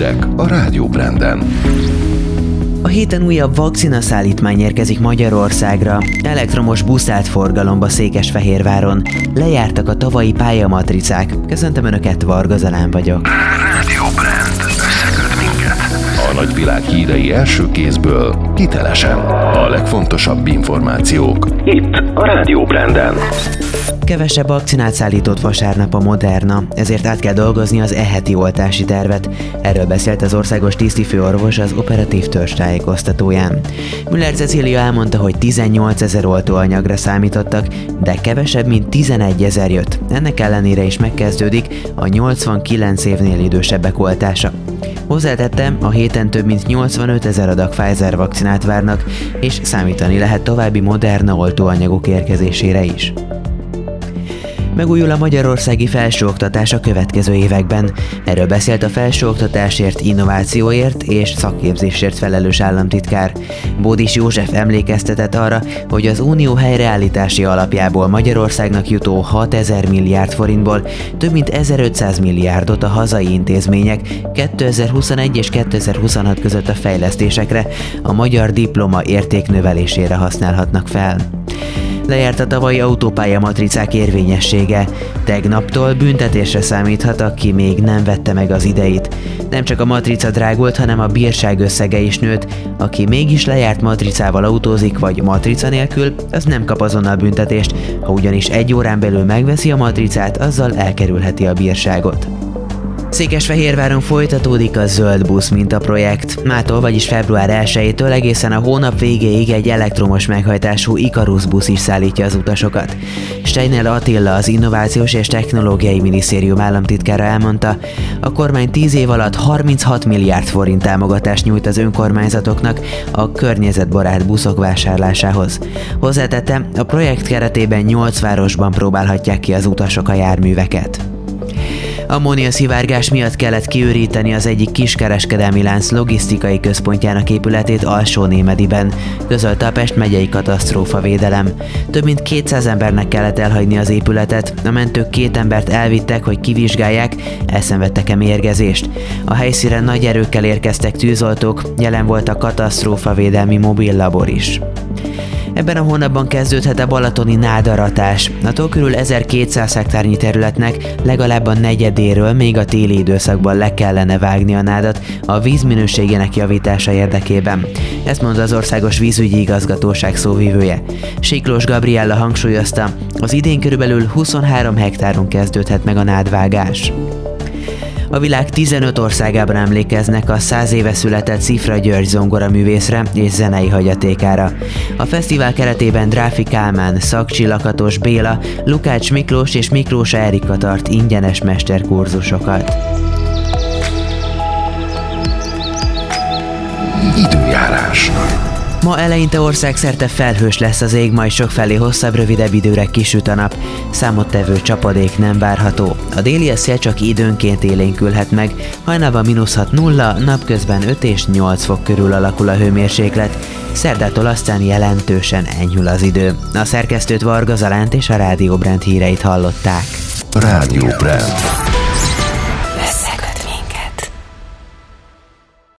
hírek a Rádió Branden. A héten újabb vakcina szállítmány érkezik Magyarországra. Elektromos buszált forgalomba Székesfehérváron. Lejártak a tavalyi pályamatricák. Köszöntöm Önöket, Varga Zalán vagyok. A nagyvilág hírei első kézből, hitelesen. A legfontosabb információk. Itt a Rádió Branden. Kevesebb vakcinát szállított vasárnap a Moderna, ezért át kell dolgozni az eheti oltási tervet. Erről beszélt az országos tisztifőorvos az operatív törzs tájékoztatóján. Müller Cecília elmondta, hogy 18 ezer oltóanyagra számítottak, de kevesebb, mint 11 ezer jött. Ennek ellenére is megkezdődik a 89 évnél idősebbek oltása. Hozzátettem, a héten több mint 85 ezer adag Pfizer vakcinát várnak, és számítani lehet további Moderna oltóanyagok érkezésére is. Megújul a magyarországi felsőoktatás a következő években. Erről beszélt a felsőoktatásért, innovációért és szakképzésért felelős államtitkár. Bódis József emlékeztetett arra, hogy az unió helyreállítási alapjából Magyarországnak jutó 6000 milliárd forintból több mint 1500 milliárdot a hazai intézmények 2021 és 2026 között a fejlesztésekre, a magyar diploma értéknövelésére használhatnak fel. Lejárt a tavalyi autópálya matricák érvényessége. Tegnaptól büntetésre számíthat, aki még nem vette meg az ideit. Nem csak a matrica drágult, hanem a bírság összege is nőtt. Aki mégis lejárt matricával autózik, vagy matrica nélkül, az nem kap azonnal büntetést. Ha ugyanis egy órán belül megveszi a matricát, azzal elkerülheti a bírságot. Székesfehérváron folytatódik a Zöld Busz mintaprojekt. Mától, vagyis február 1-től egészen a hónap végéig egy elektromos meghajtású Ikarus busz is szállítja az utasokat. Steiner Attila, az Innovációs és Technológiai Minisztérium államtitkára elmondta, a kormány 10 év alatt 36 milliárd forint támogatást nyújt az önkormányzatoknak a környezetbarát buszok vásárlásához. Hozzátette, a projekt keretében 8 városban próbálhatják ki az utasok a járműveket. Ammónia szivárgás miatt kellett kiüríteni az egyik kiskereskedelmi lánc logisztikai központjának épületét alsó Némediben, közölte a Pest megyei katasztrófa védelem. Több mint 200 embernek kellett elhagyni az épületet, a mentők két embert elvittek, hogy kivizsgálják, elszenvedtek-e mérgezést. A helyszínen nagy erőkkel érkeztek tűzoltók, jelen volt a katasztrófa védelmi mobil labor is. Ebben a hónapban kezdődhet a balatoni nádaratás. A tó körül 1200 hektárnyi területnek legalább a negyedéről még a téli időszakban le kellene vágni a nádat a vízminőségének javítása érdekében. Ezt mondta az Országos Vízügyi Igazgatóság szóvivője. Siklós Gabriella hangsúlyozta, az idén körülbelül 23 hektáron kezdődhet meg a nádvágás. A világ 15 országában emlékeznek a 100 éve született Szifra György zongoraművészre és zenei hagyatékára. A fesztivál keretében Dráfi Kálmán, Szakcsi Lakatos Béla, Lukács Miklós és Miklós Erika tart ingyenes mesterkurzusokat. Időjárás. Ma eleinte országszerte felhős lesz az ég, majd felé hosszabb, rövidebb időre kisüt a nap. Számottevő csapadék nem várható. A déli szél csak időnként élénkülhet meg, hajnalban mínusz 6 nulla, napközben 5 és 8 fok körül alakul a hőmérséklet. Szerdától aztán jelentősen enyhül az idő. A szerkesztőt Varga Zalánt és a Rádió Brand híreit hallották. Rádió Brand.